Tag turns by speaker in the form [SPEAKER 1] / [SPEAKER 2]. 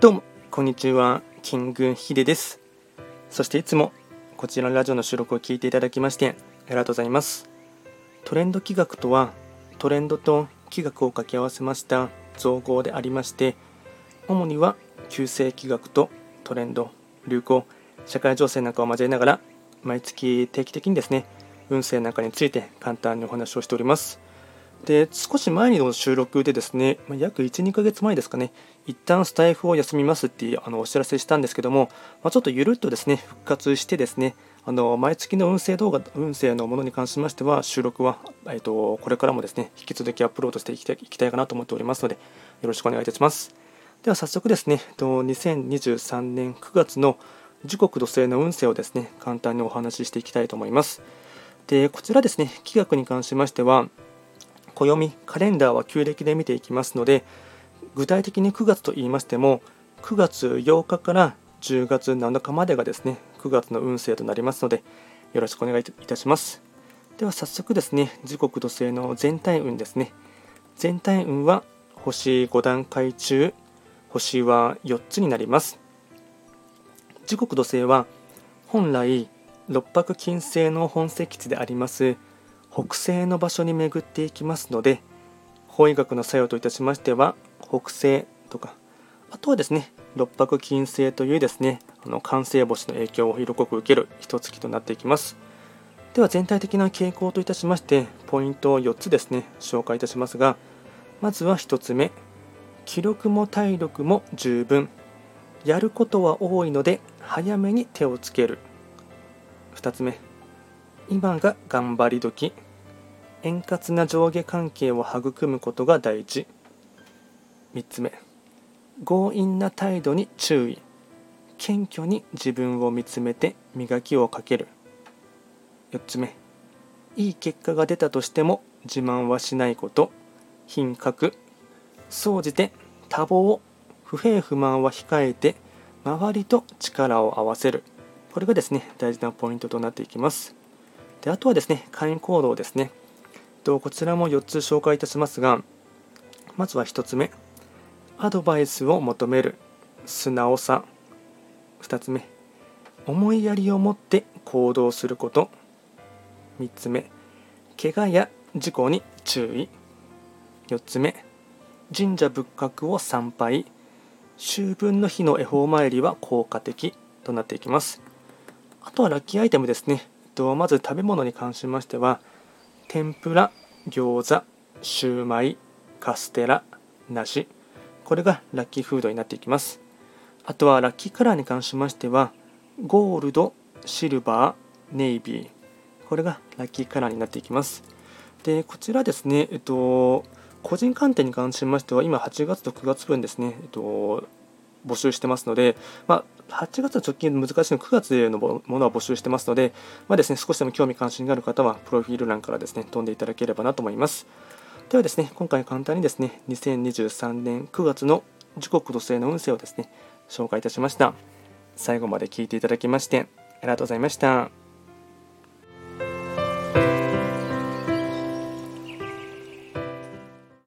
[SPEAKER 1] どうも、こんにちは。キングヒデです。そしていつもこちらのラジオの収録を聞いていただきましてありがとうございます。トレンド企画とは、トレンドと企画を掛け合わせました造語でありまして、主には旧世企画とトレンド、流行、社会情勢なんかを交えながら、毎月定期的にですね、運勢なんかについて簡単にお話をしております。で少し前の収録でですね、約1、2ヶ月前ですかね、一旦スタイフを休みますっていうあのお知らせしたんですけども、まあ、ちょっとゆるっとですね復活してですね、あの毎月の運勢動画、運勢のものに関しましては、収録は、えーと、これからもですね引き続きアップロードしていきたいいきたいかなと思っておりますので、よろしくお願いいたします。では早速ですね、2023年9月の時刻土星の運勢をですね簡単にお話ししていきたいと思います。でこちらですね、気学に関しましては、暦カレンダーは旧暦で見ていきますので具体的に9月と言いましても9月8日から10月7日までがですね9月の運勢となりますのでよろしくお願いいたします。では早速ですね時刻土星の全体運ですね。全体運は星5段階中星は4つになります。時刻土星は本来六白金星の本石地であります北西の場所に巡っていきますので法医学の作用といたしましては北西とかあとはですね六白金星というですねあの完成星の影響を色濃く受ける一月となっていきます。では全体的な傾向といたしましてポイントを4つですね紹介いたしますがまずは1つ目気力も体力も十分やることは多いので早めに手をつける。2つ目今が頑張り時。円滑な上下関係を育むことが大事。3つ目。強引な態度に注意。謙虚に自分を見つめて磨きをかける。4つ目。いい結果が出たとしても自慢はしないこと。品格。総じて多忙。不平不満は控えて周りと力を合わせる。これがですね大事なポイントとなっていきます。であとはですね、会員行動ですね。とこちらも4つ紹介いたしますが、まずは1つ目、アドバイスを求める素直さ。2つ目、思いやりを持って行動すること。3つ目、怪我や事故に注意。4つ目、神社仏閣を参拝。秋分の日の恵方参りは効果的となっていきます。あとはラッキーアイテムですね。とまず食べ物に関しましては天ぷら餃子シューマイカステラ梨。これがラッキーフードになっていきます。あとはラッキーカラーに関しましてはゴールドシルバーネイビー。これがラッキーカラーになっていきます。でこちらですねえっと個人鑑定に関しましては今8月と9月分ですね、えっと、募集してますので、まあ、8月の直近難しいの9月のものは募集してますので、まあですね、少しでも興味関心がある方は、プロフィール欄からですね、飛んでいただければなと思います。ではですね、今回簡単にですね、2023年9月の時刻土星の運勢をですね、紹介いたしました。最後まで聞いていただきまして、ありがとうございました。